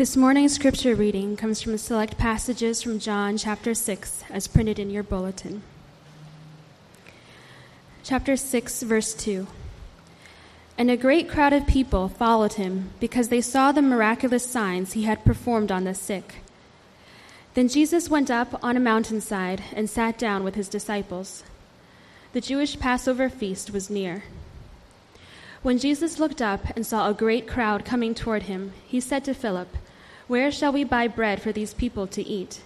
This morning's scripture reading comes from select passages from John chapter 6, as printed in your bulletin. Chapter 6, verse 2. And a great crowd of people followed him because they saw the miraculous signs he had performed on the sick. Then Jesus went up on a mountainside and sat down with his disciples. The Jewish Passover feast was near. When Jesus looked up and saw a great crowd coming toward him, he said to Philip, Where shall we buy bread for these people to eat?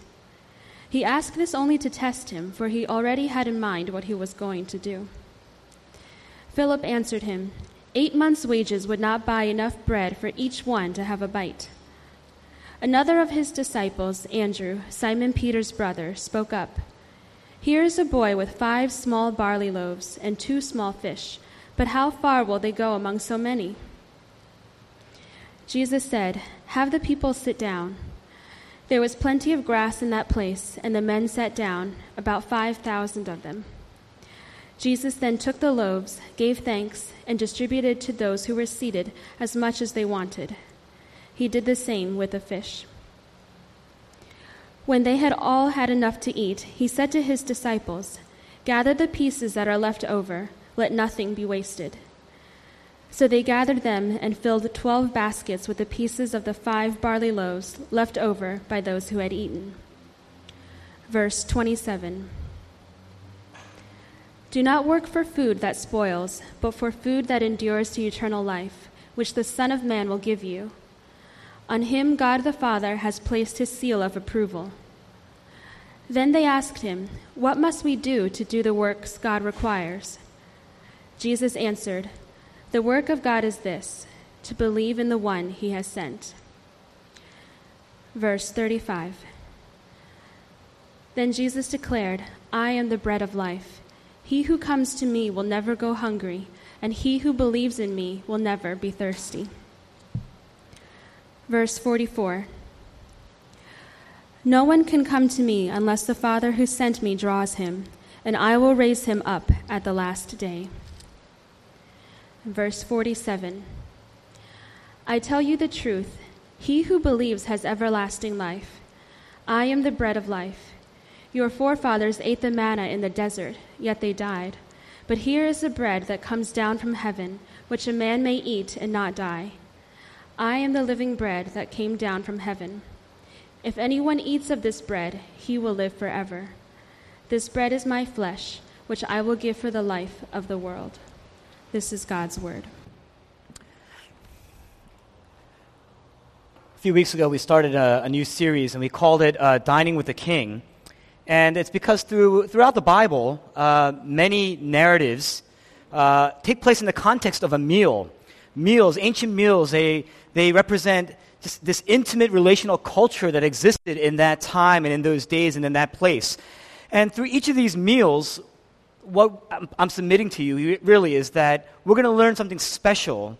He asked this only to test him, for he already had in mind what he was going to do. Philip answered him, Eight months' wages would not buy enough bread for each one to have a bite. Another of his disciples, Andrew, Simon Peter's brother, spoke up. Here is a boy with five small barley loaves and two small fish. But how far will they go among so many? Jesus said, Have the people sit down. There was plenty of grass in that place, and the men sat down, about 5,000 of them. Jesus then took the loaves, gave thanks, and distributed to those who were seated as much as they wanted. He did the same with the fish. When they had all had enough to eat, he said to his disciples, Gather the pieces that are left over let nothing be wasted. So they gathered them and filled twelve baskets with the pieces of the five barley loaves left over by those who had eaten. Verse 27 Do not work for food that spoils, but for food that endures to eternal life, which the Son of Man will give you. On him God the Father has placed his seal of approval. Then they asked him, What must we do to do the works God requires? Jesus answered, The work of God is this, to believe in the one he has sent. Verse 35 Then Jesus declared, I am the bread of life. He who comes to me will never go hungry, and he who believes in me will never be thirsty. Verse 44 No one can come to me unless the Father who sent me draws him, and I will raise him up at the last day. Verse 47 I tell you the truth, he who believes has everlasting life. I am the bread of life. Your forefathers ate the manna in the desert, yet they died. But here is the bread that comes down from heaven, which a man may eat and not die. I am the living bread that came down from heaven. If anyone eats of this bread, he will live forever. This bread is my flesh, which I will give for the life of the world. This is God's word. A few weeks ago, we started a, a new series, and we called it uh, Dining with the King. And it's because through, throughout the Bible, uh, many narratives uh, take place in the context of a meal. Meals, ancient meals, they, they represent just this intimate relational culture that existed in that time and in those days and in that place. And through each of these meals, what I'm submitting to you really is that we're going to learn something special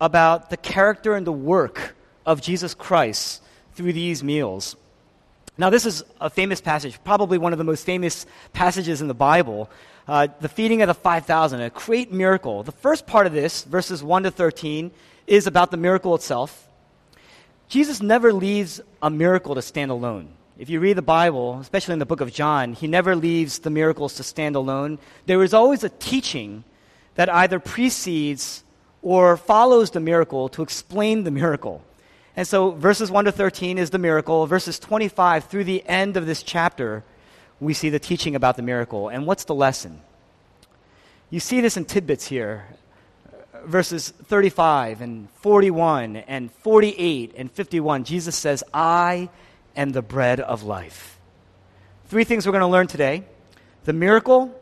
about the character and the work of Jesus Christ through these meals. Now, this is a famous passage, probably one of the most famous passages in the Bible. Uh, the feeding of the 5,000, a great miracle. The first part of this, verses 1 to 13, is about the miracle itself. Jesus never leaves a miracle to stand alone. If you read the Bible, especially in the book of John, he never leaves the miracles to stand alone. There is always a teaching that either precedes or follows the miracle to explain the miracle. And so, verses 1 to 13 is the miracle. Verses 25 through the end of this chapter, we see the teaching about the miracle. And what's the lesson? You see this in tidbits here. Verses 35 and 41 and 48 and 51. Jesus says, I and the bread of life. Three things we're going to learn today the miracle,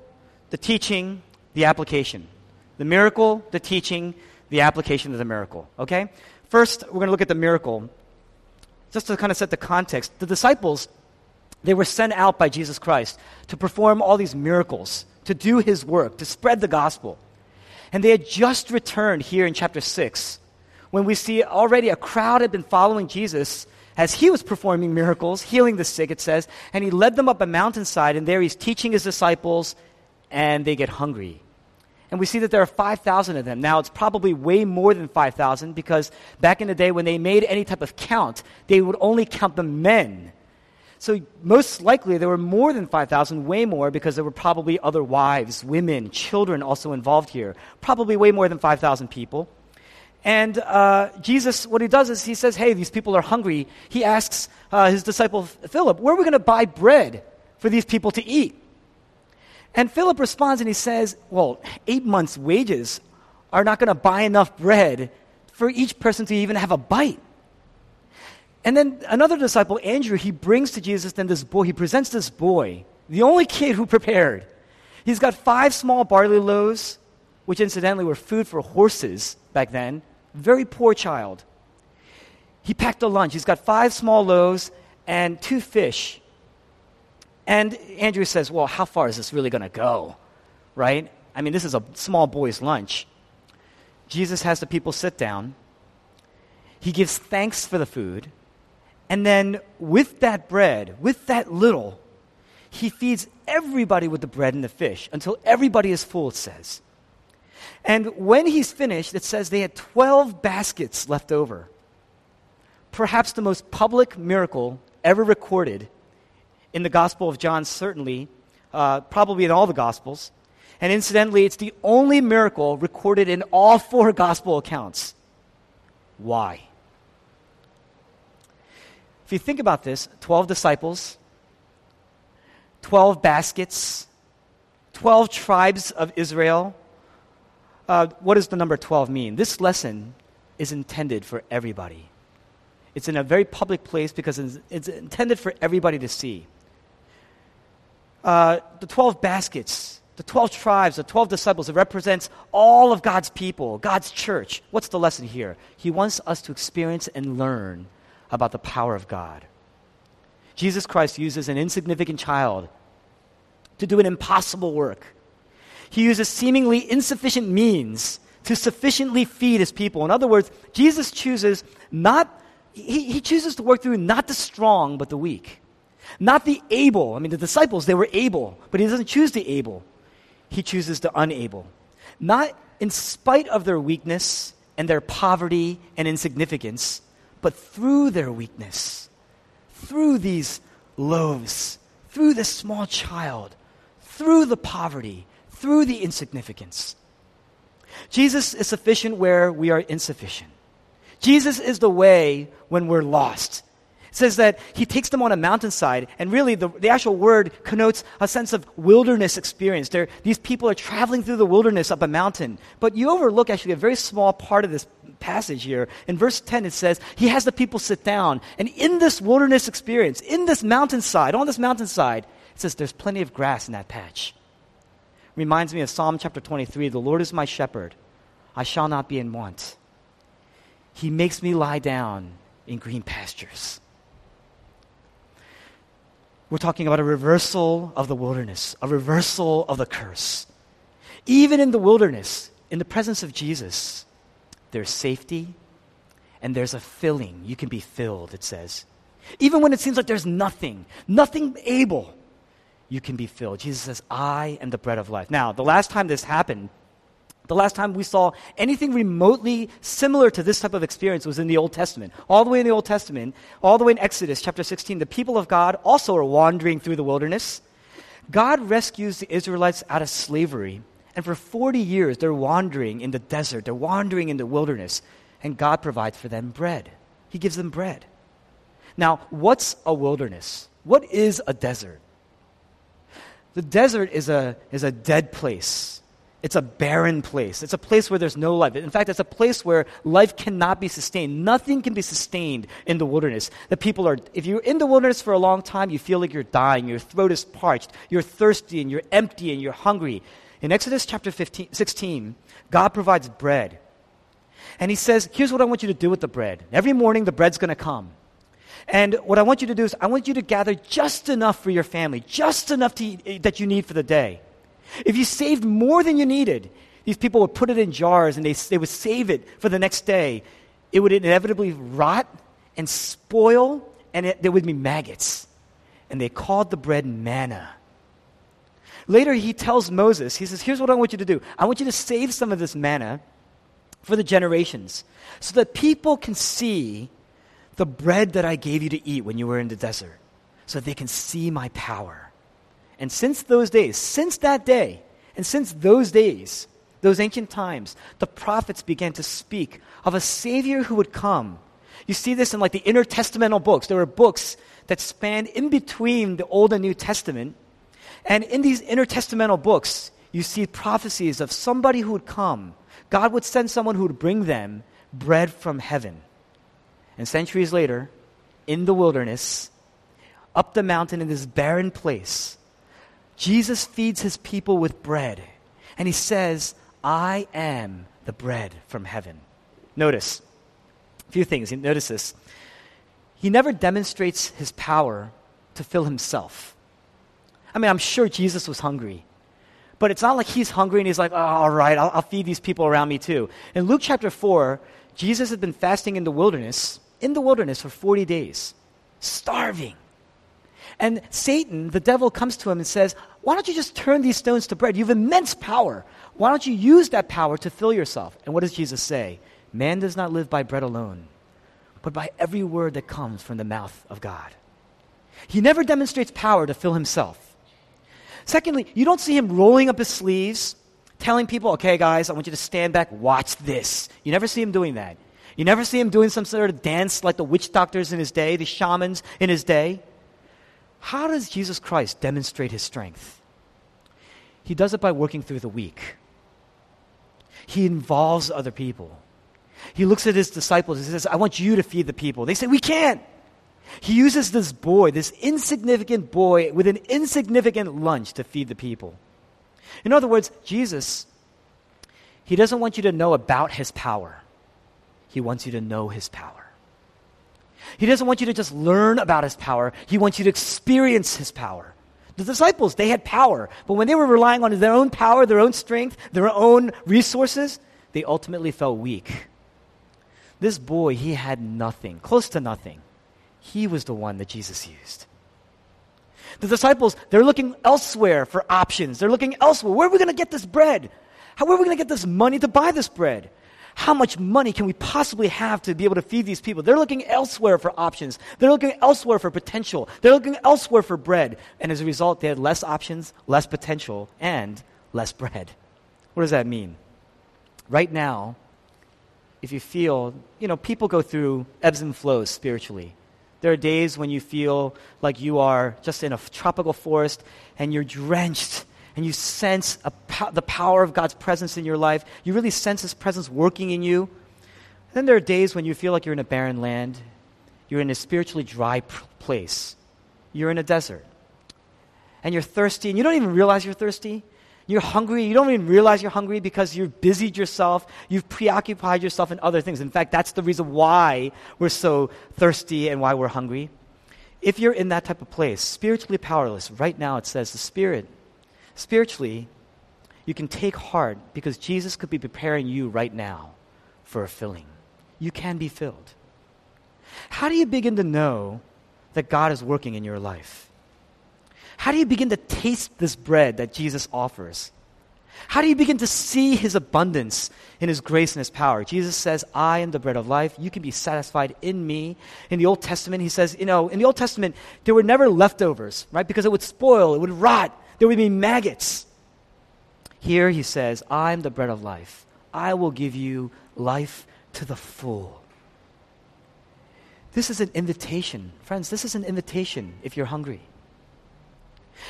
the teaching, the application. The miracle, the teaching, the application of the miracle. Okay? First, we're going to look at the miracle. Just to kind of set the context, the disciples, they were sent out by Jesus Christ to perform all these miracles, to do his work, to spread the gospel. And they had just returned here in chapter 6 when we see already a crowd had been following Jesus as he was performing miracles, healing the sick, it says, and he led them up a mountainside, and there he's teaching his disciples, and they get hungry. And we see that there are 5,000 of them. Now, it's probably way more than 5,000 because back in the day when they made any type of count, they would only count the men. So, most likely, there were more than 5,000, way more, because there were probably other wives, women, children also involved here. Probably way more than 5,000 people. And uh, Jesus, what he does is he says, Hey, these people are hungry. He asks uh, his disciple Philip, Where are we going to buy bread for these people to eat? And Philip responds and he says, Well, eight months' wages are not going to buy enough bread for each person to even have a bite. And then another disciple, Andrew, he brings to Jesus then this boy, he presents this boy, the only kid who prepared. He's got five small barley loaves, which incidentally were food for horses back then. Very poor child. He packed a lunch. He's got five small loaves and two fish. And Andrew says, Well, how far is this really going to go? Right? I mean, this is a small boy's lunch. Jesus has the people sit down. He gives thanks for the food. And then, with that bread, with that little, he feeds everybody with the bread and the fish until everybody is full, it says. And when he's finished, it says they had 12 baskets left over. Perhaps the most public miracle ever recorded in the Gospel of John, certainly, uh, probably in all the Gospels. And incidentally, it's the only miracle recorded in all four Gospel accounts. Why? If you think about this 12 disciples, 12 baskets, 12 tribes of Israel. Uh, what does the number 12 mean? This lesson is intended for everybody. It's in a very public place because it's, it's intended for everybody to see uh, the 12 baskets, the 12 tribes, the 12 disciples, it represents all of God's people, God's church. What's the lesson here? He wants us to experience and learn about the power of God. Jesus Christ uses an insignificant child to do an impossible work. He uses seemingly insufficient means to sufficiently feed his people. In other words, Jesus chooses not, he, he chooses to work through not the strong, but the weak. Not the able. I mean, the disciples, they were able, but he doesn't choose the able. He chooses the unable. Not in spite of their weakness and their poverty and insignificance, but through their weakness, through these loaves, through this small child, through the poverty, through the insignificance. Jesus is sufficient where we are insufficient. Jesus is the way when we're lost It says that he takes them on a mountainside, and really the, the actual word connotes a sense of wilderness experience. They're, these people are traveling through the wilderness up a mountain. But you overlook actually a very small part of this passage here. In verse 10, it says, He has the people sit down. And in this wilderness experience, in this mountainside, on this mountainside, it says there's plenty of grass in that patch. Reminds me of Psalm chapter 23 The Lord is my shepherd, I shall not be in want. He makes me lie down in green pastures. We're talking about a reversal of the wilderness, a reversal of the curse. Even in the wilderness, in the presence of Jesus, there's safety and there's a filling. You can be filled, it says. Even when it seems like there's nothing, nothing able, you can be filled. Jesus says, I am the bread of life. Now, the last time this happened, the last time we saw anything remotely similar to this type of experience was in the Old Testament. All the way in the Old Testament, all the way in Exodus chapter 16, the people of God also are wandering through the wilderness. God rescues the Israelites out of slavery. And for 40 years, they're wandering in the desert, they're wandering in the wilderness. And God provides for them bread. He gives them bread. Now, what's a wilderness? What is a desert? The desert is a, is a dead place it's a barren place. It's a place where there's no life. In fact, it's a place where life cannot be sustained. Nothing can be sustained in the wilderness. The people are, if you're in the wilderness for a long time, you feel like you're dying. Your throat is parched. You're thirsty and you're empty and you're hungry. In Exodus chapter 15, 16, God provides bread. And he says, Here's what I want you to do with the bread. Every morning, the bread's going to come. And what I want you to do is, I want you to gather just enough for your family, just enough to that you need for the day. If you saved more than you needed, these people would put it in jars and they, they would save it for the next day. It would inevitably rot and spoil, and it, there would be maggots. And they called the bread manna. Later, he tells Moses, he says, Here's what I want you to do I want you to save some of this manna for the generations so that people can see the bread that I gave you to eat when you were in the desert, so they can see my power. And since those days, since that day, and since those days, those ancient times, the prophets began to speak of a Savior who would come. You see this in like the intertestamental books. There were books that spanned in between the Old and New Testament. And in these intertestamental books, you see prophecies of somebody who would come. God would send someone who would bring them bread from heaven. And centuries later, in the wilderness, up the mountain in this barren place, Jesus feeds his people with bread. And he says, I am the bread from heaven. Notice a few things. Notice this. He never demonstrates his power to fill himself. I mean, I'm sure Jesus was hungry. But it's not like he's hungry and he's like, oh, all right, I'll, I'll feed these people around me too. In Luke chapter 4, Jesus had been fasting in the wilderness, in the wilderness for 40 days, starving. And Satan, the devil, comes to him and says, Why don't you just turn these stones to bread? You have immense power. Why don't you use that power to fill yourself? And what does Jesus say? Man does not live by bread alone, but by every word that comes from the mouth of God. He never demonstrates power to fill himself. Secondly, you don't see him rolling up his sleeves, telling people, okay, guys, I want you to stand back, watch this. You never see him doing that. You never see him doing some sort of dance like the witch doctors in his day, the shamans in his day. How does Jesus Christ demonstrate his strength? He does it by working through the weak. He involves other people. He looks at his disciples and says, I want you to feed the people. They say, We can't. He uses this boy, this insignificant boy, with an insignificant lunch to feed the people. In other words, Jesus, he doesn't want you to know about his power, he wants you to know his power. He doesn't want you to just learn about his power, he wants you to experience his power. The disciples, they had power, but when they were relying on their own power, their own strength, their own resources, they ultimately felt weak. This boy, he had nothing, close to nothing. He was the one that Jesus used. The disciples, they're looking elsewhere for options. They're looking elsewhere. Where are we going to get this bread? How are we going to get this money to buy this bread? How much money can we possibly have to be able to feed these people? They're looking elsewhere for options. They're looking elsewhere for potential. They're looking elsewhere for bread. And as a result, they had less options, less potential, and less bread. What does that mean? Right now, if you feel, you know, people go through ebbs and flows spiritually. There are days when you feel like you are just in a tropical forest and you're drenched and you sense po- the power of God's presence in your life. You really sense His presence working in you. Then there are days when you feel like you're in a barren land, you're in a spiritually dry place, you're in a desert, and you're thirsty, and you don't even realize you're thirsty. You're hungry. You don't even realize you're hungry because you've busied yourself. You've preoccupied yourself in other things. In fact, that's the reason why we're so thirsty and why we're hungry. If you're in that type of place, spiritually powerless, right now it says the Spirit. Spiritually, you can take heart because Jesus could be preparing you right now for a filling. You can be filled. How do you begin to know that God is working in your life? How do you begin to taste this bread that Jesus offers? How do you begin to see his abundance in his grace and his power? Jesus says, I am the bread of life. You can be satisfied in me. In the Old Testament, he says, you know, in the Old Testament, there were never leftovers, right? Because it would spoil, it would rot, there would be maggots. Here he says, I am the bread of life. I will give you life to the full. This is an invitation. Friends, this is an invitation if you're hungry.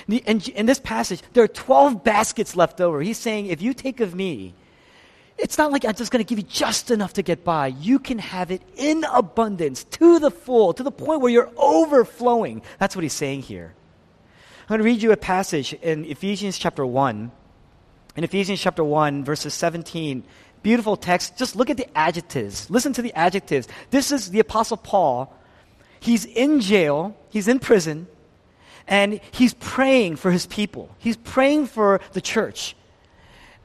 In this passage, there are 12 baskets left over. He's saying, if you take of me, it's not like I'm just going to give you just enough to get by. You can have it in abundance, to the full, to the point where you're overflowing. That's what he's saying here. I'm going to read you a passage in Ephesians chapter 1. In Ephesians chapter 1, verses 17, beautiful text. Just look at the adjectives. Listen to the adjectives. This is the Apostle Paul. He's in jail, he's in prison, and he's praying for his people. He's praying for the church.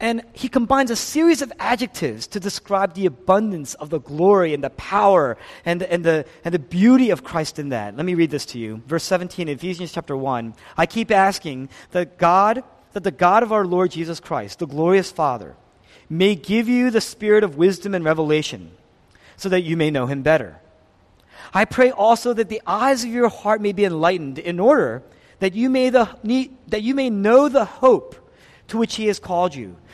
And he combines a series of adjectives to describe the abundance of the glory and the power and, and, the, and the beauty of Christ in that. Let me read this to you. Verse 17, Ephesians chapter 1. I keep asking that God that the God of our Lord Jesus Christ, the glorious Father, may give you the spirit of wisdom and revelation, so that you may know him better. I pray also that the eyes of your heart may be enlightened, in order that you may, the, that you may know the hope to which he has called you,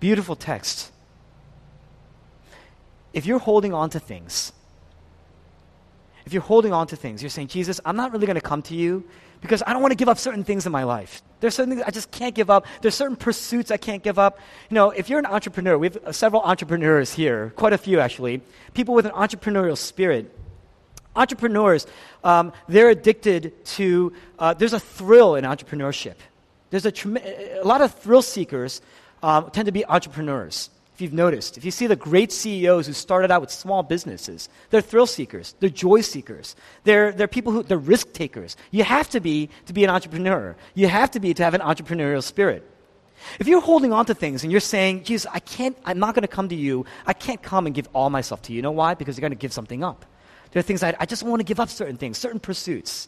Beautiful text. If you're holding on to things, if you're holding on to things, you're saying, Jesus, I'm not really going to come to you because I don't want to give up certain things in my life. There's certain things I just can't give up. There's certain pursuits I can't give up. You know, if you're an entrepreneur, we have uh, several entrepreneurs here, quite a few actually, people with an entrepreneurial spirit. Entrepreneurs, um, they're addicted to, uh, there's a thrill in entrepreneurship. There's a, a lot of thrill seekers um, tend to be entrepreneurs if you've noticed. If you see the great CEOs who started out with small businesses, they're thrill seekers, they're joy seekers, they're, they're people who, they're risk takers. You have to be to be an entrepreneur. You have to be to have an entrepreneurial spirit. If you're holding on to things and you're saying, Jesus, I can't, I'm not going to come to you, I can't come and give all myself to you. You know why? Because you're going to give something up. There are things I, I just want to give up certain things, certain pursuits.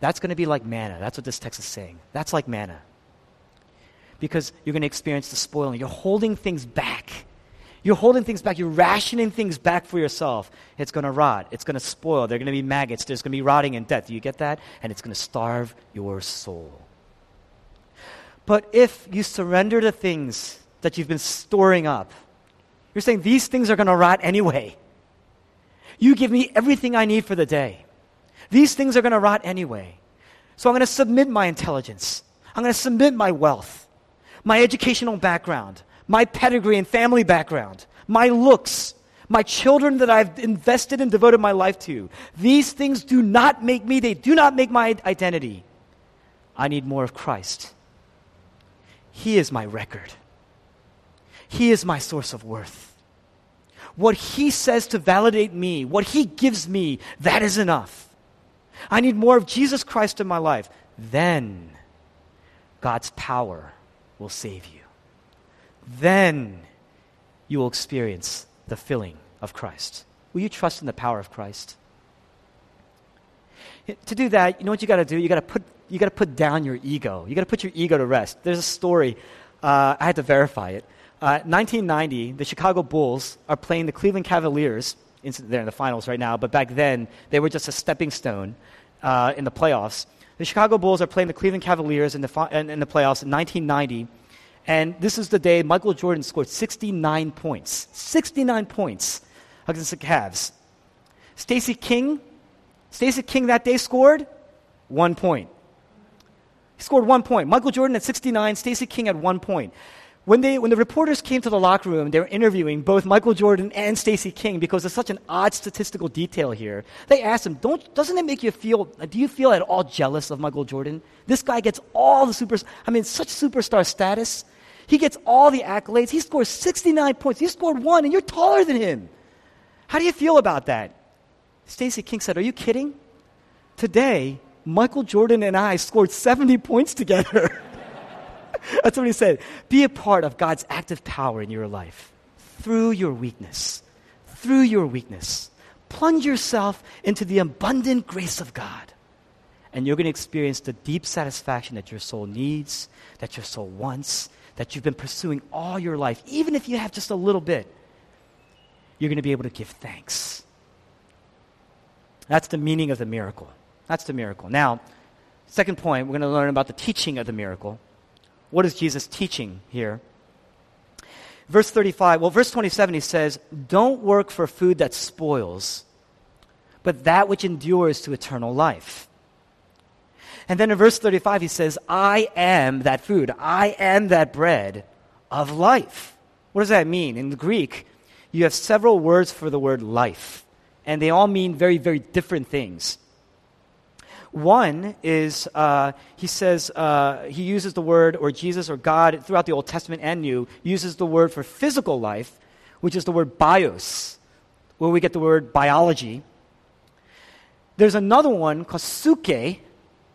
That's going to be like manna. That's what this text is saying. That's like manna because you're going to experience the spoiling. You're holding things back. You're holding things back. You're rationing things back for yourself. It's going to rot. It's going to spoil. There are going to be maggots. There's going to be rotting and death. Do you get that? And it's going to starve your soul. But if you surrender the things that you've been storing up, you're saying these things are going to rot anyway. You give me everything I need for the day. These things are going to rot anyway. So I'm going to submit my intelligence. I'm going to submit my wealth my educational background, my pedigree and family background, my looks, my children that I've invested and devoted my life to. These things do not make me, they do not make my identity. I need more of Christ. He is my record, He is my source of worth. What He says to validate me, what He gives me, that is enough. I need more of Jesus Christ in my life. Then God's power will save you. Then you will experience the filling of Christ. Will you trust in the power of Christ? To do that, you know what you got to do? You got to put you got to put down your ego. You got to put your ego to rest. There's a story. Uh, I had to verify it. Uh, 1990, the Chicago Bulls are playing the Cleveland Cavaliers. They're in the finals right now, but back then they were just a stepping stone uh, in the playoffs. The Chicago Bulls are playing the Cleveland Cavaliers in the, in, in the playoffs in 1990. And this is the day Michael Jordan scored 69 points. 69 points against the Cavs. Stacey King, Stacey King that day scored one point. He scored one point. Michael Jordan at 69, Stacey King at one point. When, they, when the reporters came to the locker room, they were interviewing both Michael Jordan and Stacey King because there's such an odd statistical detail here. They asked him, Don't, doesn't it make you feel, do you feel at all jealous of Michael Jordan? This guy gets all the super, I mean, such superstar status. He gets all the accolades. He scores 69 points. You scored one, and you're taller than him. How do you feel about that? Stacey King said, Are you kidding? Today, Michael Jordan and I scored 70 points together. That's what he said. Be a part of God's active power in your life through your weakness. Through your weakness. Plunge yourself into the abundant grace of God. And you're going to experience the deep satisfaction that your soul needs, that your soul wants, that you've been pursuing all your life, even if you have just a little bit. You're going to be able to give thanks. That's the meaning of the miracle. That's the miracle. Now, second point, we're going to learn about the teaching of the miracle. What is Jesus teaching here? Verse 35, well, verse 27, he says, Don't work for food that spoils, but that which endures to eternal life. And then in verse 35, he says, I am that food. I am that bread of life. What does that mean? In Greek, you have several words for the word life, and they all mean very, very different things. One is uh, he says uh, he uses the word, or Jesus or God throughout the Old Testament and New uses the word for physical life, which is the word bios, where we get the word biology. There's another one called suke,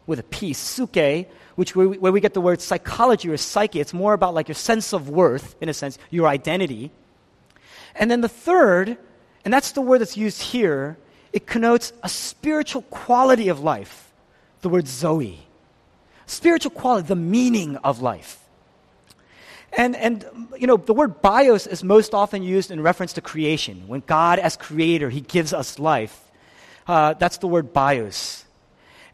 with a P, suke, which where we, where we get the word psychology or psyche. It's more about like your sense of worth, in a sense, your identity. And then the third, and that's the word that's used here, it connotes a spiritual quality of life the word Zoe. Spiritual quality, the meaning of life. And, and, you know, the word bios is most often used in reference to creation. When God, as creator, he gives us life. Uh, that's the word bios.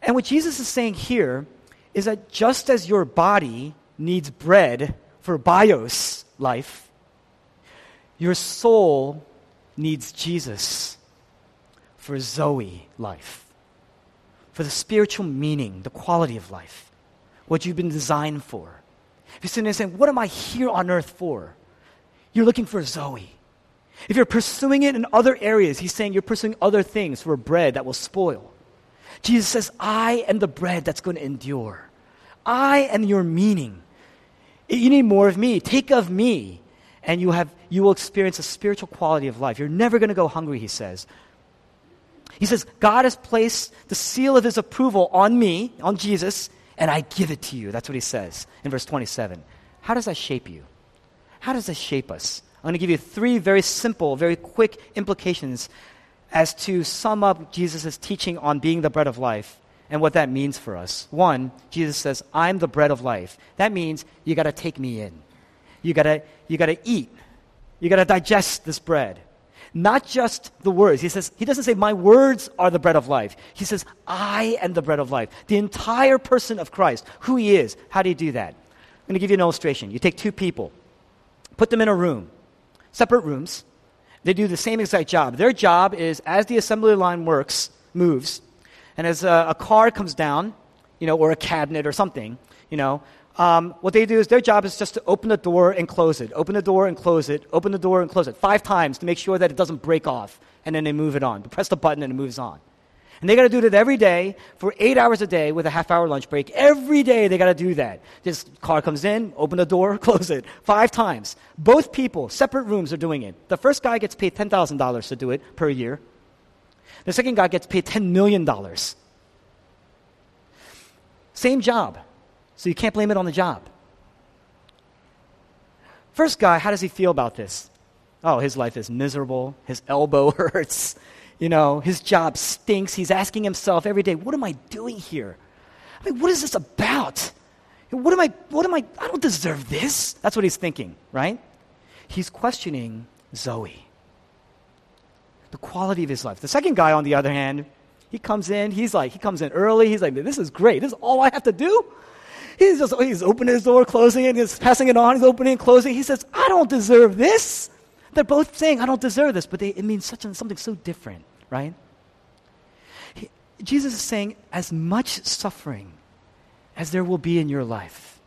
And what Jesus is saying here is that just as your body needs bread for bios life, your soul needs Jesus for Zoe life for the spiritual meaning, the quality of life, what you've been designed for. If you're sitting there saying, What am I here on earth for? You're looking for Zoe. If you're pursuing it in other areas, he's saying you're pursuing other things for bread that will spoil. Jesus says, I am the bread that's going to endure. I am your meaning. You need more of me. Take of me, and you, have, you will experience a spiritual quality of life. You're never going to go hungry, he says, he says, God has placed the seal of his approval on me, on Jesus, and I give it to you. That's what he says in verse 27. How does that shape you? How does that shape us? I'm going to give you three very simple, very quick implications as to sum up Jesus' teaching on being the bread of life and what that means for us. One, Jesus says, I'm the bread of life. That means you got to take me in. You got to you got to eat. You got to digest this bread not just the words. He says, he doesn't say, my words are the bread of life. He says, I am the bread of life. The entire person of Christ, who he is. How do you do that? I'm going to give you an illustration. You take two people, put them in a room, separate rooms. They do the same exact job. Their job is as the assembly line works, moves, and as a, a car comes down, you know, or a cabinet or something, you know, um, what they do is their job is just to open the door and close it, open the door and close it, open the door and close it five times to make sure that it doesn't break off, and then they move it on. They press the button and it moves on. And they got to do that every day for eight hours a day with a half hour lunch break. Every day they got to do that. This car comes in, open the door, close it. Five times. Both people, separate rooms, are doing it. The first guy gets paid $10,000 to do it per year. The second guy gets paid $10 million. Same job. So you can't blame it on the job. First guy, how does he feel about this? Oh, his life is miserable. His elbow hurts. You know, his job stinks. He's asking himself every day, what am I doing here? I mean, what is this about? What am I, what am I, I don't deserve this. That's what he's thinking, right? He's questioning Zoe, the quality of his life. The second guy, on the other hand, he comes in, he's like, he comes in early. He's like, this is great. This is all I have to do? He's just he's opening his door, closing it, he's passing it on, he's opening and closing. He says, I don't deserve this. They're both saying, I don't deserve this, but they, it means such a, something so different, right? He, Jesus is saying, as much suffering as there will be in your life,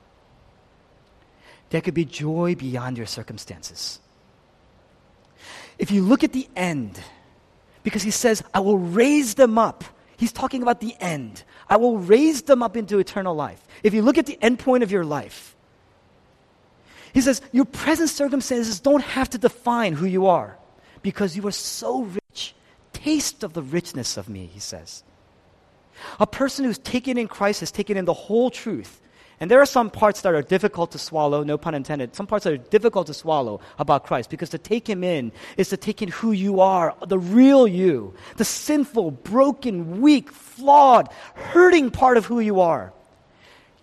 there could be joy beyond your circumstances. If you look at the end, because he says, I will raise them up. He's talking about the end. I will raise them up into eternal life. If you look at the end point of your life, he says, Your present circumstances don't have to define who you are because you are so rich. Taste of the richness of me, he says. A person who's taken in Christ has taken in the whole truth. And there are some parts that are difficult to swallow, no pun intended. Some parts that are difficult to swallow about Christ because to take him in is to take in who you are, the real you, the sinful, broken, weak, flawed, hurting part of who you are.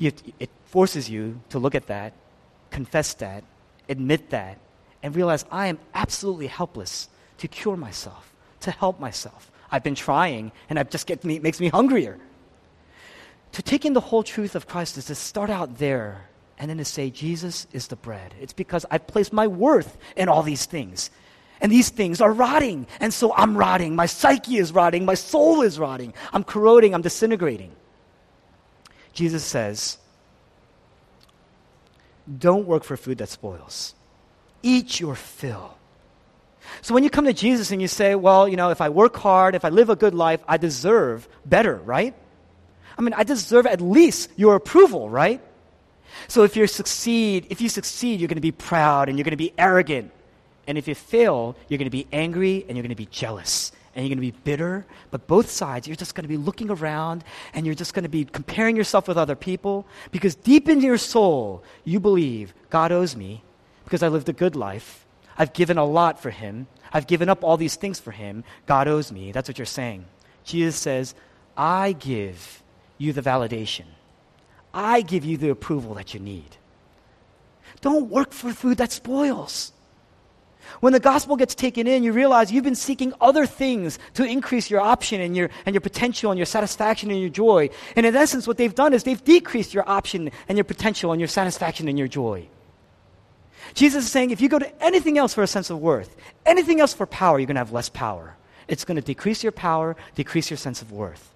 It, forces you to look at that, confess that, admit that, and realize I am absolutely helpless to cure myself, to help myself. I've been trying, and it just get me, makes me hungrier. To take in the whole truth of Christ is to start out there and then to say, Jesus is the bread. It's because I've placed my worth in all these things. And these things are rotting. And so I'm rotting. My psyche is rotting. My soul is rotting. I'm corroding. I'm disintegrating. Jesus says, Don't work for food that spoils, eat your fill. So when you come to Jesus and you say, Well, you know, if I work hard, if I live a good life, I deserve better, right? I mean, I deserve at least your approval, right? So if you succeed, if you succeed, you're going to be proud and you're going to be arrogant. And if you fail, you're going to be angry and you're going to be jealous and you're going to be bitter. But both sides, you're just going to be looking around and you're just going to be comparing yourself with other people because deep in your soul, you believe God owes me because I lived a good life. I've given a lot for Him. I've given up all these things for Him. God owes me. That's what you're saying. Jesus says, I give you the validation. I give you the approval that you need. Don't work for food that spoils. When the gospel gets taken in, you realize you've been seeking other things to increase your option and your, and your potential and your satisfaction and your joy. And in essence, what they've done is they've decreased your option and your potential and your satisfaction and your joy. Jesus is saying if you go to anything else for a sense of worth, anything else for power, you're going to have less power. It's going to decrease your power, decrease your sense of worth.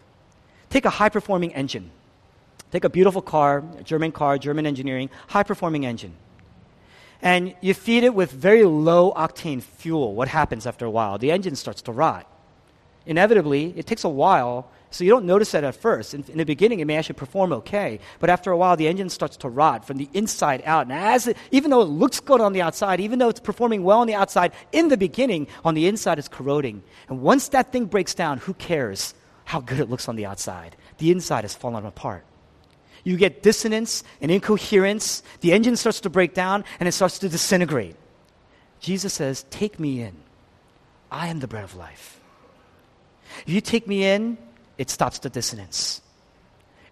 Take a high performing engine. Take a beautiful car, a German car, German engineering, high performing engine and you feed it with very low octane fuel, what happens after a while? The engine starts to rot. Inevitably, it takes a while, so you don't notice that at first. In, in, the beginning, it may actually perform okay, but after a while, the engine starts to rot from the inside out. And as it, even though it looks good on the outside, even though it's performing well on the outside, in the beginning, on the inside, it's corroding. And once that thing breaks down, who cares how good it looks on the outside? The inside has fallen apart you get dissonance and incoherence. The engine starts to break down and it starts to disintegrate. Jesus says, Take me in. I am the bread of life. If you take me in, it stops the dissonance,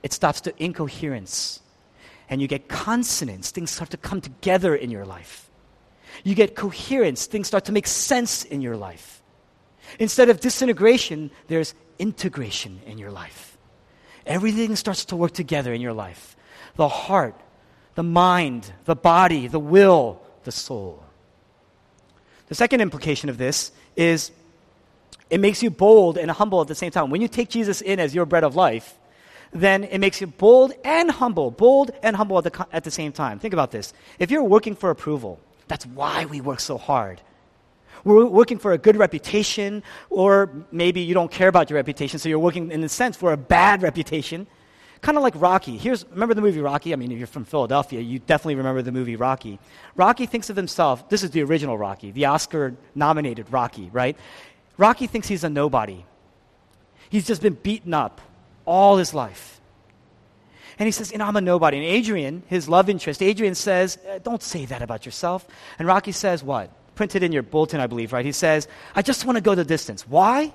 it stops the incoherence, and you get consonance. Things start to come together in your life. You get coherence. Things start to make sense in your life. Instead of disintegration, there's integration in your life everything starts to work together in your life the heart, the mind, the body, the will, the soul. The second implication of this is it makes you bold and humble at the same time. When you take Jesus in as your bread of life, then it makes you bold and humble, bold and humble at the, at the same time. Think about this. If you're working for approval, that's why we work so hard. We're working for a good reputation, or maybe you don't care about your reputation, so you're working, in a sense, for a bad reputation. Kind of like Rocky. Here's, remember the movie Rocky? I mean, if you're from Philadelphia, you definitely remember the movie Rocky. Rocky thinks of himself, this is the original Rocky, the Oscar nominated Rocky, right? Rocky thinks he's a nobody. He's just been beaten up all his life. And he says, You know, I'm a nobody. And Adrian, his love interest, Adrian says, Don't say that about yourself. And Rocky says, What? Printed in your bulletin, I believe, right? He says, I just want to go the distance. Why?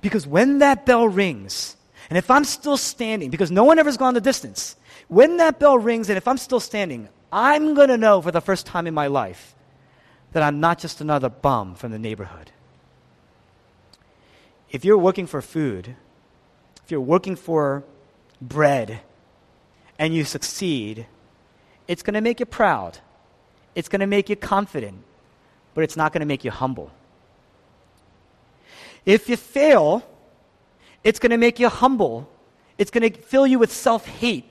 Because when that bell rings, and if I'm still standing, because no one ever's gone the distance, when that bell rings and if I'm still standing, I'm going to know for the first time in my life that I'm not just another bum from the neighborhood. If you're working for food, if you're working for bread, and you succeed, it's going to make you proud. It's going to make you confident but it's not going to make you humble. If you fail, it's going to make you humble. It's going to fill you with self hate.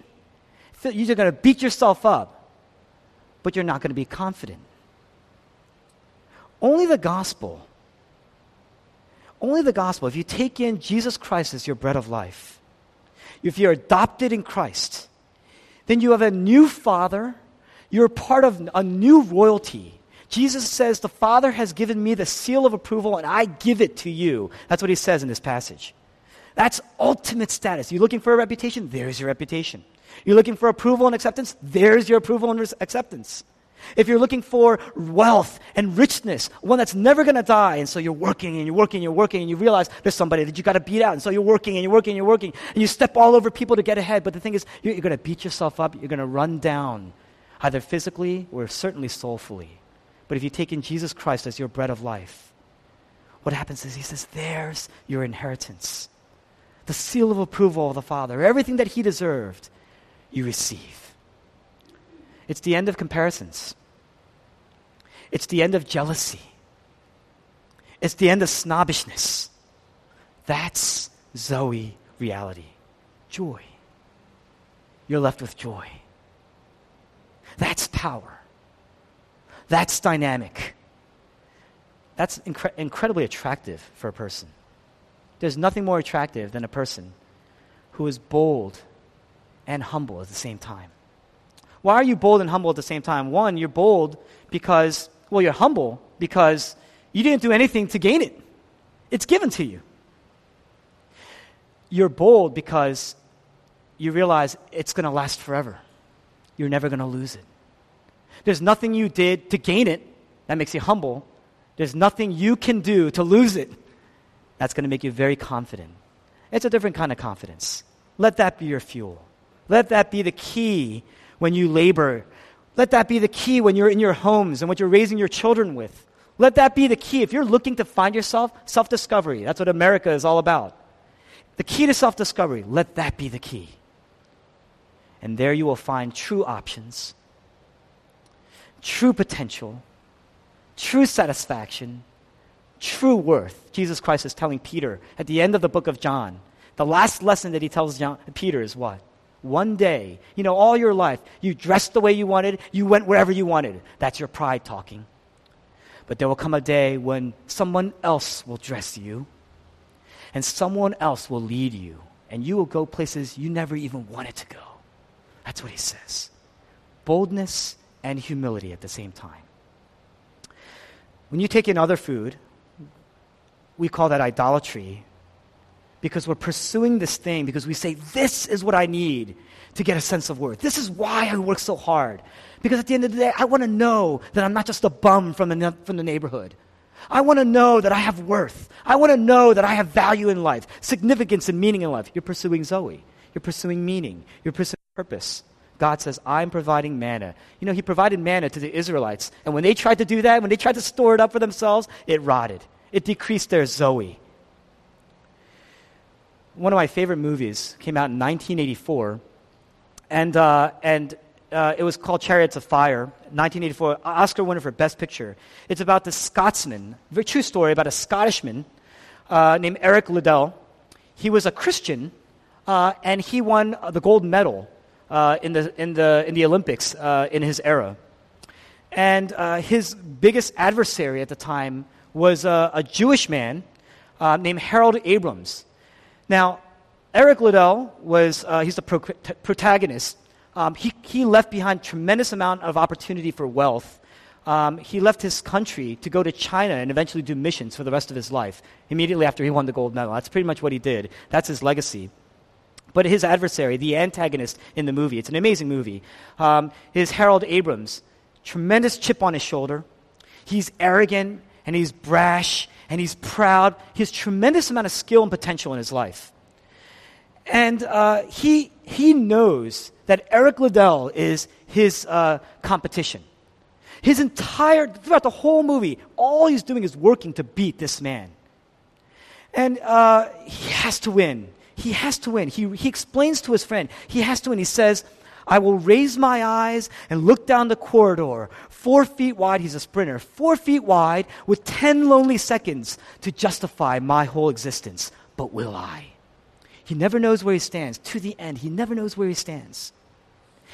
You're going to beat yourself up, but you're not going to be confident. Only the gospel, only the gospel, if you take in Jesus Christ as your bread of life, if you're adopted in Christ, then you have a new father, you're part of a new royalty. Jesus says, The Father has given me the seal of approval and I give it to you. That's what he says in this passage. That's ultimate status. You're looking for a reputation? There's your reputation. You're looking for approval and acceptance? There's your approval and acceptance. If you're looking for wealth and richness, one that's never going to die, and so you're working and you're working and you're working, and you realize there's somebody that you got to beat out, and so you're working and you're working and you're working, and you step all over people to get ahead. But the thing is, you're, you're going to beat yourself up, you're going to run down, either physically or certainly soulfully. But if you take in Jesus Christ as your bread of life, what happens is he says, There's your inheritance. The seal of approval of the Father. Everything that he deserved, you receive. It's the end of comparisons. It's the end of jealousy. It's the end of snobbishness. That's Zoe reality. Joy. You're left with joy. That's power. That's dynamic. That's incre- incredibly attractive for a person. There's nothing more attractive than a person who is bold and humble at the same time. Why are you bold and humble at the same time? One, you're bold because, well, you're humble because you didn't do anything to gain it, it's given to you. You're bold because you realize it's going to last forever. You're never going to lose it. There's nothing you did to gain it that makes you humble. There's nothing you can do to lose it that's going to make you very confident. It's a different kind of confidence. Let that be your fuel. Let that be the key when you labor. Let that be the key when you're in your homes and what you're raising your children with. Let that be the key. If you're looking to find yourself, self discovery, that's what America is all about. The key to self discovery, let that be the key. And there you will find true options, true potential, true satisfaction, true worth. Jesus Christ is telling Peter at the end of the book of John. The last lesson that he tells John, Peter is what? One day, you know, all your life, you dressed the way you wanted, you went wherever you wanted. That's your pride talking. But there will come a day when someone else will dress you, and someone else will lead you, and you will go places you never even wanted to go. That's what he says. Boldness and humility at the same time. When you take in other food, we call that idolatry because we're pursuing this thing because we say, This is what I need to get a sense of worth. This is why I work so hard. Because at the end of the day, I want to know that I'm not just a bum from the, from the neighborhood. I want to know that I have worth. I want to know that I have value in life, significance and meaning in life. You're pursuing Zoe. You're pursuing meaning. You're pursuing purpose. God says, I'm providing manna. You know, He provided manna to the Israelites. And when they tried to do that, when they tried to store it up for themselves, it rotted. It decreased their Zoe. One of my favorite movies came out in 1984. And, uh, and uh, it was called Chariots of Fire, 1984, Oscar winner for Best Picture. It's about the Scotsman, very true story about a Scottishman uh, named Eric Liddell. He was a Christian, uh, and he won the gold medal uh, in, the, in, the, in the Olympics uh, in his era. And uh, his biggest adversary at the time was a Jewish man named Harold Abrams. Now, Eric Liddell was, he's the pro- protagonist um, he, he left behind tremendous amount of opportunity for wealth. Um, he left his country to go to China and eventually do missions for the rest of his life, immediately after he won the gold medal. That's pretty much what he did. That's his legacy. But his adversary, the antagonist in the movie, it's an amazing movie, um, is Harold Abrams. Tremendous chip on his shoulder. He's arrogant and he's brash and he's proud. He has tremendous amount of skill and potential in his life. And uh, he, he knows that Eric Liddell is his uh, competition. His entire, throughout the whole movie, all he's doing is working to beat this man. And uh, he has to win. He has to win. He, he explains to his friend, he has to win. He says, I will raise my eyes and look down the corridor, four feet wide. He's a sprinter, four feet wide, with 10 lonely seconds to justify my whole existence. But will I? He never knows where he stands. To the end, he never knows where he stands.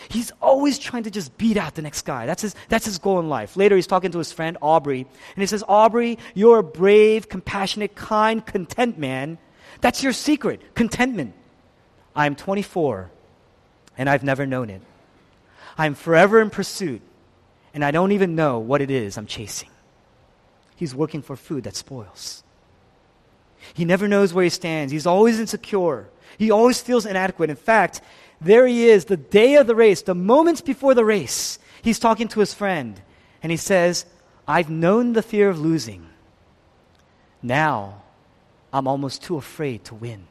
He's always trying to just beat out the next guy. That's his, that's his goal in life. Later, he's talking to his friend Aubrey, and he says, Aubrey, you're a brave, compassionate, kind, content man. That's your secret contentment. I'm 24, and I've never known it. I'm forever in pursuit, and I don't even know what it is I'm chasing. He's working for food that spoils. He never knows where he stands. He's always insecure. He always feels inadequate. In fact, there he is, the day of the race, the moments before the race. He's talking to his friend, and he says, I've known the fear of losing. Now, I'm almost too afraid to win.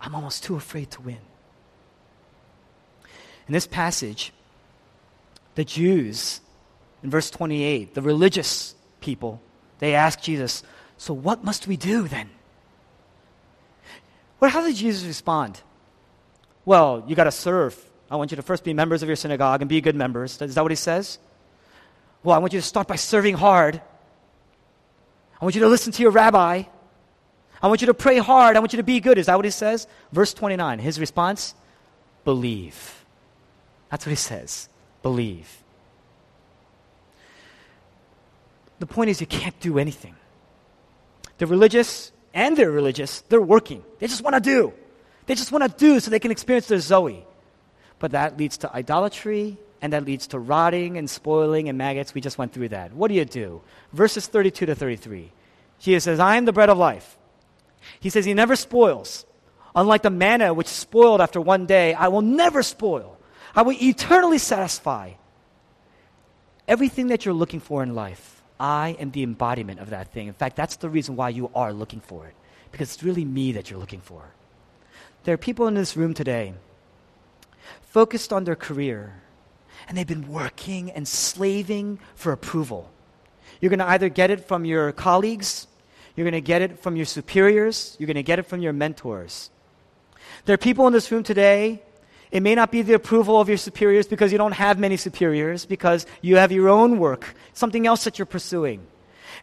I'm almost too afraid to win. In this passage, the Jews, in verse 28, the religious people, they ask Jesus, So what must we do then? Well, how did Jesus respond? Well, you got to serve. I want you to first be members of your synagogue and be good members. Is that what he says? Well, I want you to start by serving hard. I want you to listen to your rabbi. I want you to pray hard. I want you to be good. Is that what he says? Verse 29, his response believe. That's what he says. Believe. The point is, you can't do anything. The religious and they're religious, they're working. They just want to do. They just want to do so they can experience their Zoe. But that leads to idolatry and that leads to rotting and spoiling and maggots. We just went through that. What do you do? Verses 32 to 33. He says, I am the bread of life. He says, He never spoils. Unlike the manna which spoiled after one day, I will never spoil. I will eternally satisfy. Everything that you're looking for in life, I am the embodiment of that thing. In fact, that's the reason why you are looking for it, because it's really me that you're looking for. There are people in this room today focused on their career, and they've been working and slaving for approval. You're going to either get it from your colleagues, you're going to get it from your superiors, you're going to get it from your mentors. There are people in this room today. It may not be the approval of your superiors because you don't have many superiors, because you have your own work, something else that you're pursuing.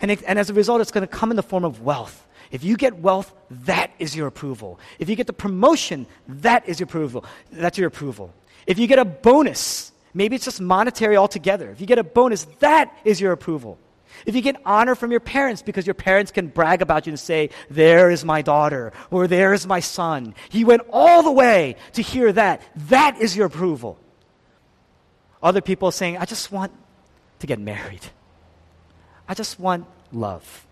And, it, and as a result, it's going to come in the form of wealth. If you get wealth, that is your approval. If you get the promotion, that is your approval. That's your approval. If you get a bonus, maybe it's just monetary altogether. If you get a bonus, that is your approval. If you get honor from your parents because your parents can brag about you and say, There is my daughter, or there is my son. He went all the way to hear that. That is your approval. Other people saying, I just want to get married. I just want love.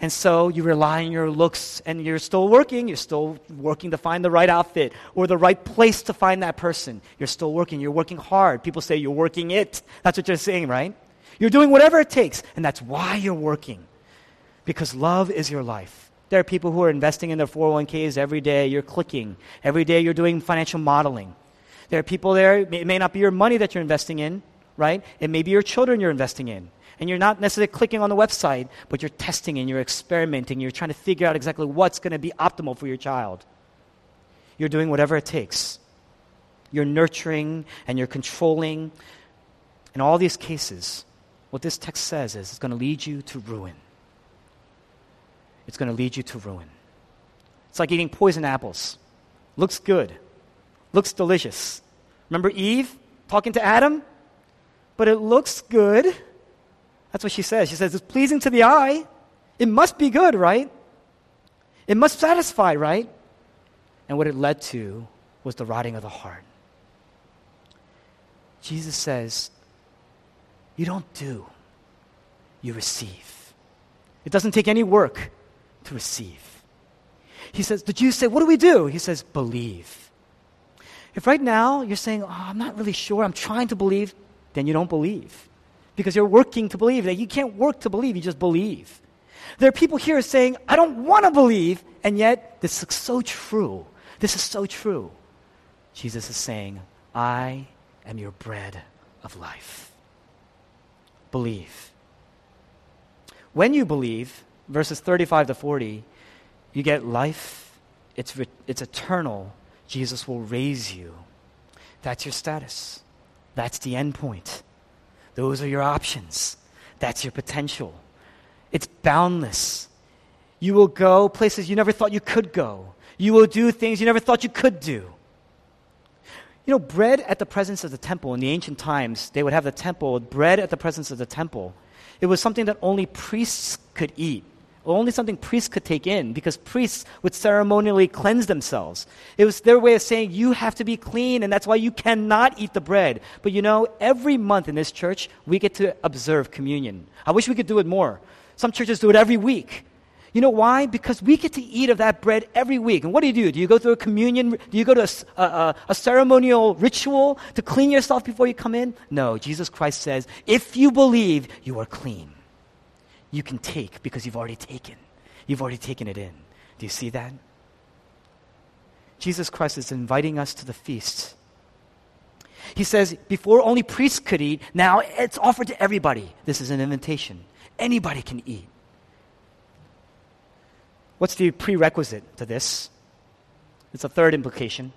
And so you rely on your looks and you're still working. You're still working to find the right outfit or the right place to find that person. You're still working. You're working hard. People say you're working it. That's what you're saying, right? You're doing whatever it takes, and that's why you're working. Because love is your life. There are people who are investing in their 401ks every day. You're clicking. Every day you're doing financial modeling. There are people there, it may not be your money that you're investing in, right? It may be your children you're investing in. And you're not necessarily clicking on the website, but you're testing and you're experimenting. You're trying to figure out exactly what's going to be optimal for your child. You're doing whatever it takes. You're nurturing and you're controlling. In all these cases, what this text says is it's going to lead you to ruin. It's going to lead you to ruin. It's like eating poison apples. Looks good, looks delicious. Remember Eve talking to Adam? But it looks good. That's what she says. She says, It's pleasing to the eye. It must be good, right? It must satisfy, right? And what it led to was the rotting of the heart. Jesus says, you don't do, you receive. It doesn't take any work to receive. He says, The Jews say, What do we do? He says, Believe. If right now you're saying, oh, I'm not really sure, I'm trying to believe, then you don't believe. Because you're working to believe. That you can't work to believe, you just believe. There are people here saying, I don't want to believe, and yet this is so true. This is so true. Jesus is saying, I am your bread of life believe. When you believe, verses 35 to 40, you get life, it's, it's eternal. Jesus will raise you. That's your status. That's the end point. Those are your options. That's your potential. It's boundless. You will go places you never thought you could go. You will do things you never thought you could do. You know, bread at the presence of the temple in the ancient times, they would have the temple, bread at the presence of the temple. It was something that only priests could eat, only something priests could take in, because priests would ceremonially cleanse themselves. It was their way of saying, you have to be clean, and that's why you cannot eat the bread. But you know, every month in this church, we get to observe communion. I wish we could do it more. Some churches do it every week. You know why? Because we get to eat of that bread every week. And what do you do? Do you go through a communion? Do you go to a, a, a, ceremonial ritual to clean yourself before you come in? No. Jesus Christ says, if you believe, you are clean. You can take because you've already taken. You've already taken it in. Do you see that? Jesus Christ is inviting us to the feast. He says, before only priests could eat, now it's offered to everybody. This is an invitation. Anybody can eat. What's the prerequisite to this? It's a third implication.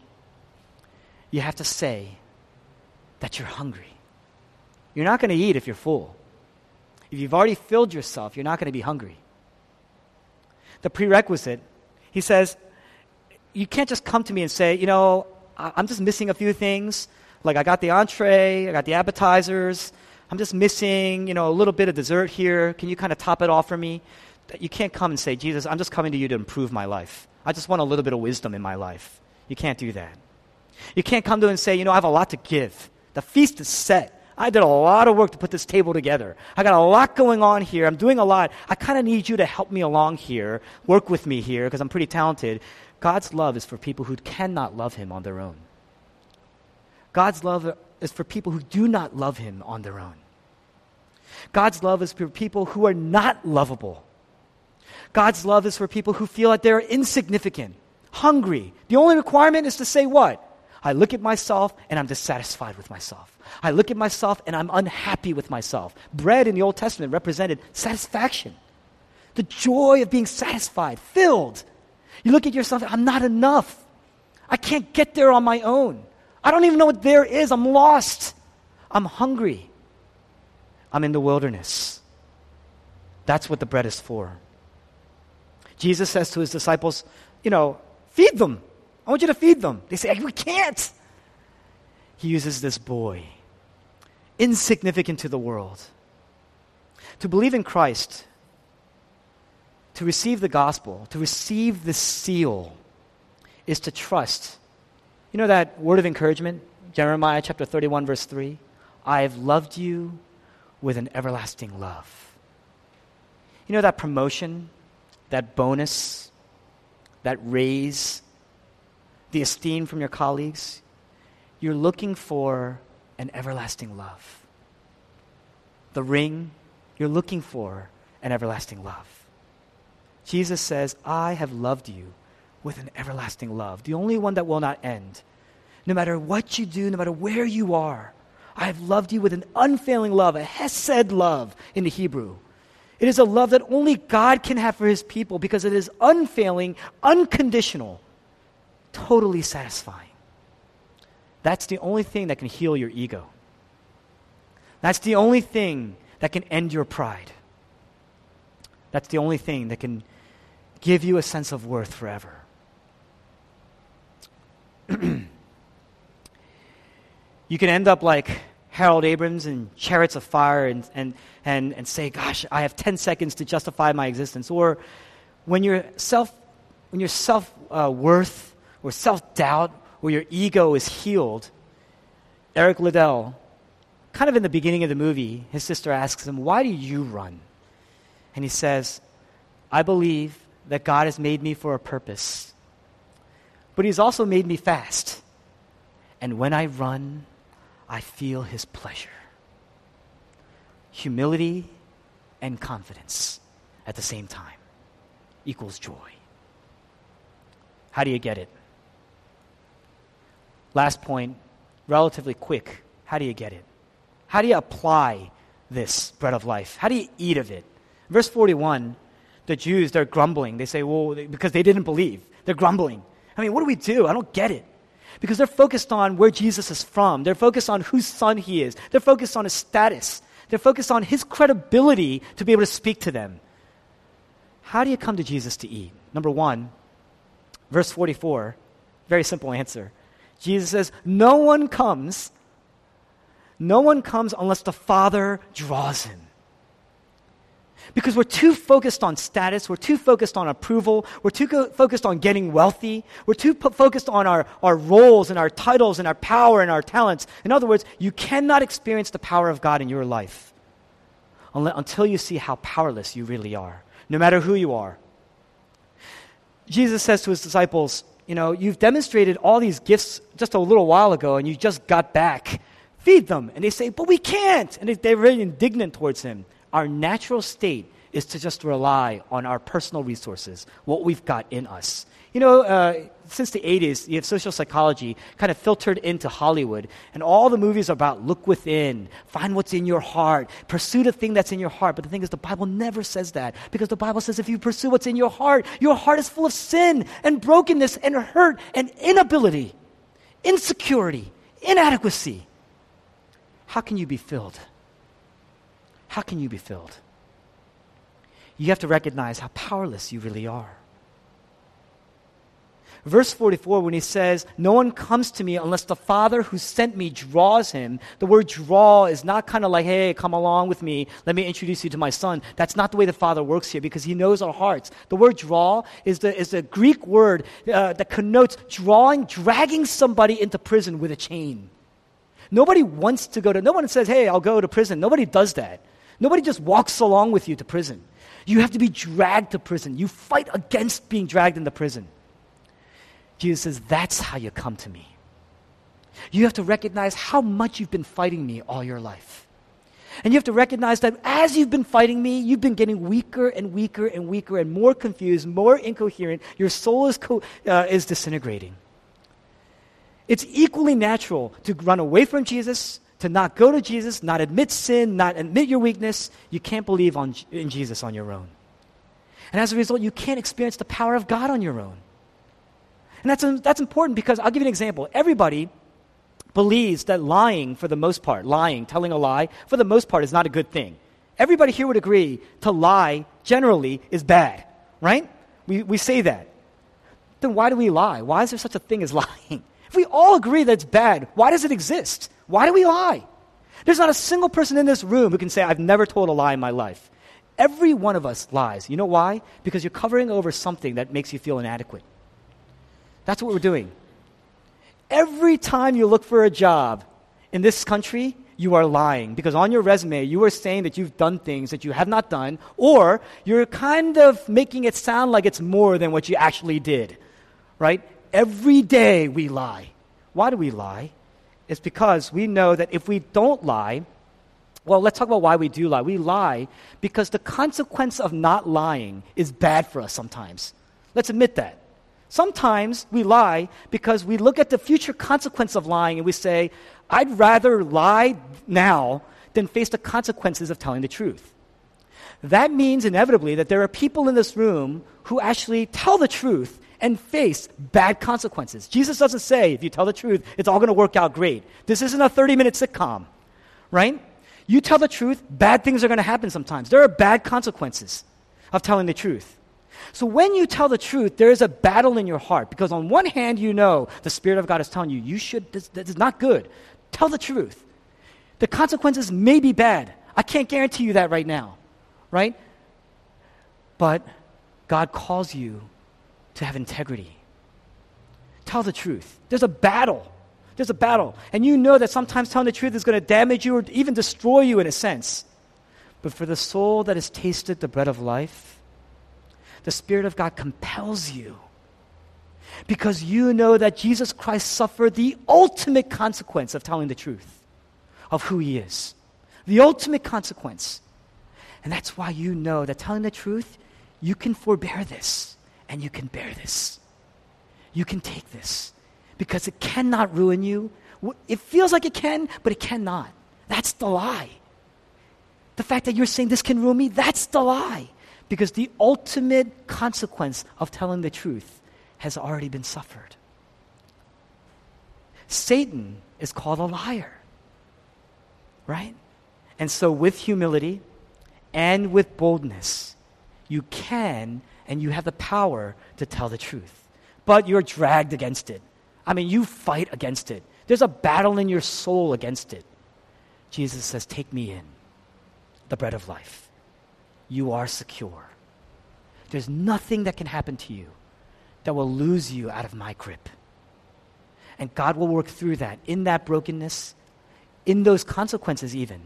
You have to say that you're hungry. You're not going to eat if you're full. If you've already filled yourself, you're not going to be hungry. The prerequisite, he says, you can't just come to me and say, you know, I'm just missing a few things. Like I got the entree, I got the appetizers. I'm just missing, you know, a little bit of dessert here. Can you kind of top it off for me? you can't come and say, Jesus, I'm just coming to you to improve my life. I just want a little bit of wisdom in my life. You can't do that. You can't come to him and say, you know, I have a lot to give. The feast is set. I did a lot of work to put this table together. I got a lot going on here. I'm doing a lot. I kind of need you to help me along here, work with me here, because I'm pretty talented. God's love is for people who cannot love him on their own. God's love is for people who do not love him on their own. God's love is for people who are not lovable. God's love is for people who feel like they're insignificant, hungry. The only requirement is to say what? I look at myself and I'm dissatisfied with myself. I look at myself and I'm unhappy with myself. Bread in the Old Testament represented satisfaction, the joy of being satisfied, filled. You look at yourself, I'm not enough. I can't get there on my own. I don't even know what there is. I'm lost. I'm hungry. I'm in the wilderness. That's what the bread is for. Jesus says to his disciples, you know, feed them. I want you to feed them. They say, We can't. He uses this boy, insignificant to the world. To believe in Christ, to receive the gospel, to receive the seal, is to trust. You know that word of encouragement? Jeremiah chapter 31, verse 3. I have loved you with an everlasting love. You know that promotion, that bonus, that raise, the esteem from your colleagues, you're looking for an everlasting love. The ring, you're looking for an everlasting love. Jesus says, I have loved you with an everlasting love, the only one that will not end. No matter what you do, no matter where you are, I have loved you with an unfailing love, a hesed love in the Hebrew. It is a love that only God can have for his people because it is unfailing, unconditional totally satisfying. That's the only thing that can heal your ego. That's the only thing that can end your pride. That's the only thing that can give you a sense of worth forever. you can end up like Harold Abrams in Chariots of Fire and, and, and, and say, Gosh, I have 10 seconds to justify my existence. Or when your self, when your self uh, worth or self doubt or your ego is healed, Eric Liddell, kind of in the beginning of the movie, his sister asks him, Why do you run? And he says, I believe that God has made me for a purpose, but He's also made me fast. And when I run, I feel His pleasure. Humility and confidence at the same time equals joy. How do you get it? Last point, relatively quick. How do you get it? How do you apply this bread of life? How do you eat of it? Verse 41, the Jews, they're grumbling. They say, well, because they didn't believe. They're grumbling. I mean, what do we do? I don't get it. Because they're focused on where Jesus is from. They're focused on whose son he is. They're focused on his status. They're focused on his credibility to be able to speak to them. How do you come to Jesus to eat? Number one, verse 44, very simple answer. Jesus says, No one comes, no one comes unless the Father draws him. Because we're too focused on status, we're too focused on approval, we're too focused on getting wealthy, we're too po- focused on our, our roles and our titles and our power and our talents. In other words, you cannot experience the power of God in your life until you see how powerless you really are, no matter who you are. Jesus says to his disciples, you know, you've demonstrated all these gifts just a little while ago and you just got back. Feed them. And they say, but we can't. And they're very indignant towards him. Our natural state is to just rely on our personal resources, what we've got in us. You know, uh, since the 80s, you have social psychology kind of filtered into Hollywood, and all the movies are about look within, find what's in your heart, pursue the thing that's in your heart. But the thing is, the Bible never says that, because the Bible says if you pursue what's in your heart, your heart is full of sin and brokenness and hurt and inability, insecurity, inadequacy. How can you be filled? How can you be filled? You have to recognize how powerless you really are. Verse 44, when he says, No one comes to me unless the Father who sent me draws him, the word draw is not kind of like, hey, come along with me, let me introduce you to my son. That's not the way the Father works here because he knows our hearts. The word draw is the, is the Greek word uh, that connotes drawing, dragging somebody into prison with a chain. Nobody wants to go to, no one says, hey, I'll go to prison. Nobody does that. Nobody just walks along with you to prison. You have to be dragged to prison. You fight against being dragged into prison. Jesus says, That's how you come to me. You have to recognize how much you've been fighting me all your life. And you have to recognize that as you've been fighting me, you've been getting weaker and weaker and weaker and more confused, more incoherent. Your soul is, co- uh, is disintegrating. It's equally natural to run away from Jesus, to not go to Jesus, not admit sin, not admit your weakness. You can't believe on, in Jesus on your own. And as a result, you can't experience the power of God on your own. And that's, that's important because I'll give you an example. Everybody believes that lying, for the most part, lying, telling a lie, for the most part, is not a good thing. Everybody here would agree to lie generally is bad, right? We, we say that. Then why do we lie? Why is there such a thing as lying? If we all agree that it's bad, why does it exist? Why do we lie? There's not a single person in this room who can say, I've never told a lie in my life. Every one of us lies. You know why? Because you're covering over something that makes you feel inadequate. That's what we're doing. Every time you look for a job in this country, you are lying because on your resume you are saying that you've done things that you have not done, or you're kind of making it sound like it's more than what you actually did. Right? Every day we lie. Why do we lie? It's because we know that if we don't lie, well, let's talk about why we do lie. We lie because the consequence of not lying is bad for us sometimes. Let's admit that. Sometimes we lie because we look at the future consequence of lying and we say, I'd rather lie now than face the consequences of telling the truth. That means inevitably that there are people in this room who actually tell the truth and face bad consequences. Jesus doesn't say, if you tell the truth, it's all going to work out great. This isn't a 30 minute sitcom, right? You tell the truth, bad things are going to happen sometimes. There are bad consequences of telling the truth. So when you tell the truth, there is a battle in your heart because on one hand, you know the Spirit of God is telling you, you should, this, this is not good. Tell the truth. The consequences may be bad. I can't guarantee you that right now, right? But God calls you to have integrity. Tell the truth. There's a battle. There's a battle. And you know that sometimes telling the truth is going to damage you or even destroy you in a sense. But for the soul that has tasted the bread of life, the Spirit of God compels you because you know that Jesus Christ suffered the ultimate consequence of telling the truth of who He is. The ultimate consequence. And that's why you know that telling the truth, you can forbear this and you can bear this. You can take this because it cannot ruin you. It feels like it can, but it cannot. That's the lie. The fact that you're saying this can ruin me, that's the lie. Because the ultimate consequence of telling the truth has already been suffered. Satan is called a liar. Right? And so, with humility and with boldness, you can and you have the power to tell the truth. But you're dragged against it. I mean, you fight against it. There's a battle in your soul against it. Jesus says, Take me in, the bread of life you are secure. There's nothing that can happen to you that will lose you out of my grip. And God will work through that, in that brokenness, in those consequences, even.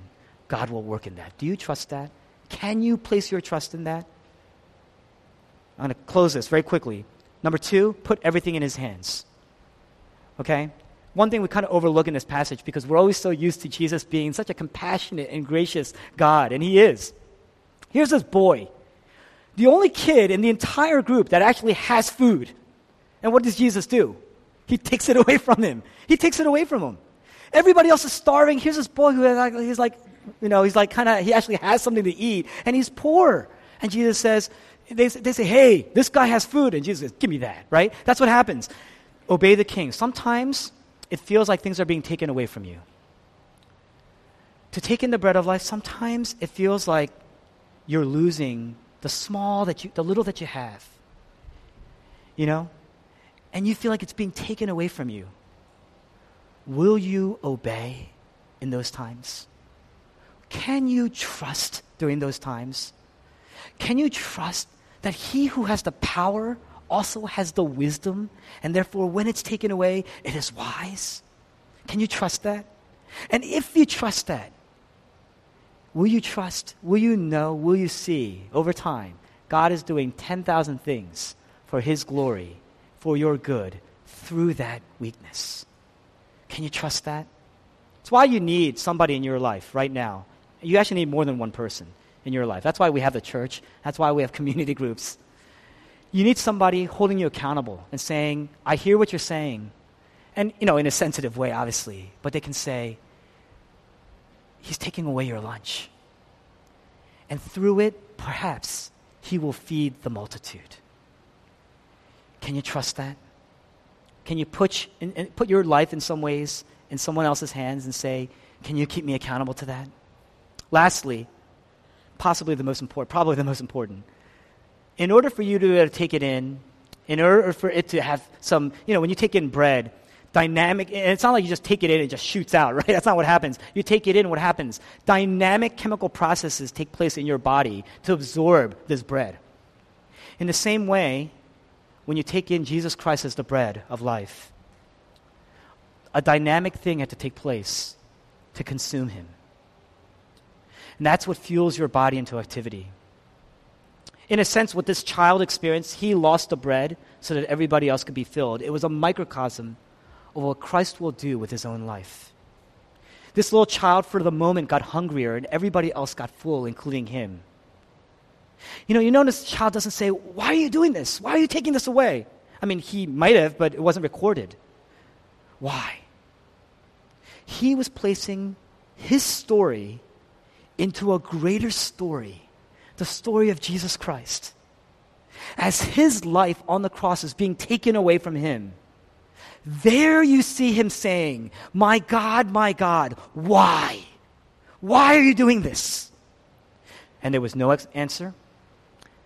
God will work in that. Do you trust that? Can you place your trust in that? I'm going to close this very quickly. Number two, put everything in his hands. Okay? One thing we kind of overlook in this passage because we're always so used to Jesus being such a compassionate and gracious God, and he is. Here's this boy, the only kid in the entire group that actually has food. And what does Jesus do? He takes it away from him. He takes it away from him. Everybody else is starving. Here's this boy who he's like, you know, he's like kind of, he actually has something to eat, and he's poor. And Jesus says, they, they say, hey, this guy has food. And Jesus says, give me that, right? That's what happens. Obey the king. Sometimes it feels like things are being taken away from you. To take in the bread of life, sometimes it feels like you're losing the small that you, the little that you have. You know? and you feel like it's being taken away from you, will you obey in those times? Can you trust during those times? Can you trust that he who has the power also has the wisdom, and therefore, when it's taken away, it is wise? Can you trust that? And if you trust that, will you trust, will you know, will you see over time, God is doing 10,000 things for His glory, for your good, through that weakness? Can you trust that? It's why you need somebody in your life right now. You actually need more than one person in your life. That's why we have the church. That's why we have community groups. You need somebody holding you accountable and saying, I hear what you're saying. And, you know, in a sensitive way, obviously. But they can say, He's taking away your lunch. And through it, perhaps, He will feed the multitude. Can you trust that? Can you put, put your life in some ways in someone else's hands and say, Can you keep me accountable to that? Lastly, possibly the most important, probably the most important, in order for you to take it in, in order for it to have some, you know, when you take in bread, dynamic, and it's not like you just take it in and it just shoots out, right? That's not what happens. You take it in, what happens? Dynamic chemical processes take place in your body to absorb this bread. In the same way, when you take in Jesus Christ as the bread of life, a dynamic thing had to take place to consume him. And that's what fuels your body into activity. In a sense, what this child experienced, he lost the bread so that everybody else could be filled. It was a microcosm of what Christ will do with his own life. This little child, for the moment, got hungrier, and everybody else got full, including him. You know, you notice the child doesn't say, Why are you doing this? Why are you taking this away? I mean, he might have, but it wasn't recorded. Why? He was placing his story into a greater story the story of Jesus Christ. As his life on the cross is being taken away from him, there you see him saying, My God, my God, why? Why are you doing this? And there was no ex- answer,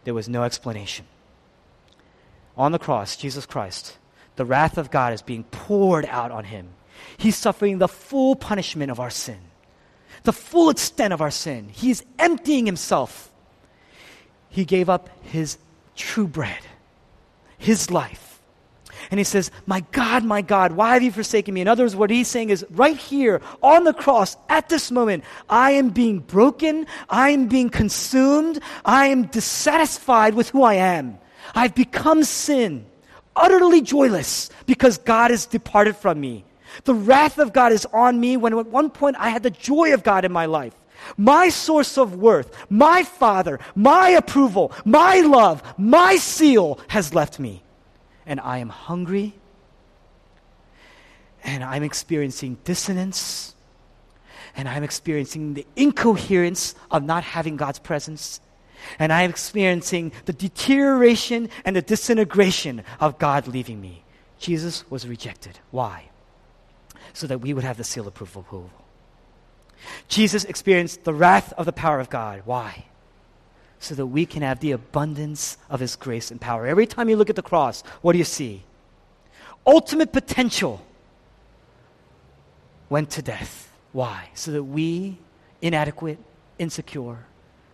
there was no explanation. On the cross, Jesus Christ, the wrath of God is being poured out on him. He's suffering the full punishment of our sin, the full extent of our sin. He's emptying himself he gave up his true bread, his life. And he says, My God, my God, why have you forsaken me? In other words, what he's saying is right here on the cross, at this moment, I am being broken. I am being consumed. I am dissatisfied with who I am. I've become sin, utterly joyless because God has departed from me. The wrath of God is on me when at one point I had the joy of God in my life my source of worth, my Father, my approval, my love, my seal has left me. And I am hungry, and I'm experiencing dissonance, and I'm experiencing the incoherence of not having God's presence. And I'm experiencing the deterioration and the disintegration of God leaving me. Jesus was rejected. Why? So that we would have the seal of approval. Jesus experienced the wrath of the power of God. Why? So that we can have the abundance of His grace and power. Every time you look at the cross, what do you see? Ultimate potential went to death. Why? So that we, inadequate, insecure,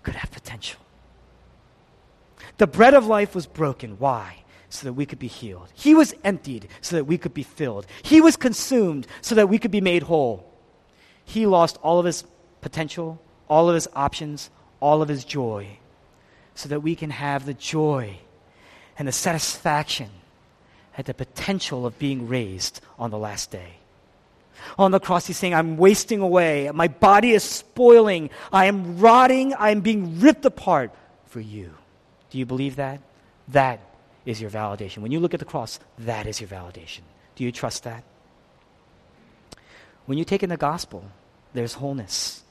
could have potential. The bread of life was broken. Why? So that we could be healed. He was emptied so that we could be filled. He was consumed so that we could be made whole he lost all of his potential, all of his options, all of his joy, so that we can have the joy and the satisfaction at the potential of being raised on the last day. On the cross, he's saying, I'm wasting away. My body is spoiling. I am rotting. I am being ripped apart for you. Do you believe that? That is your validation. When you look at the cross, that is your validation. Do you trust that? When you take in the gospel, there's wholeness.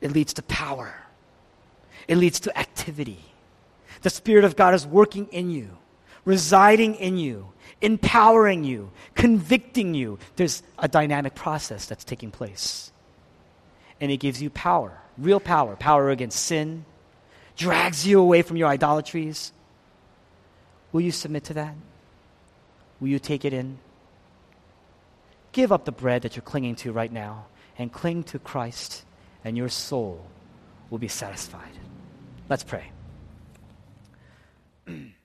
It leads to power. It leads to activity. The Spirit of God is working in you, residing in you, empowering you, convicting you. There's a dynamic process that's taking place. And it gives you power, real power, power against sin, drags you away from your idolatries. Will you submit to that? Will you take it in? Give up the bread that you're clinging to right now and cling to Christ, and your soul will be satisfied. Let's pray.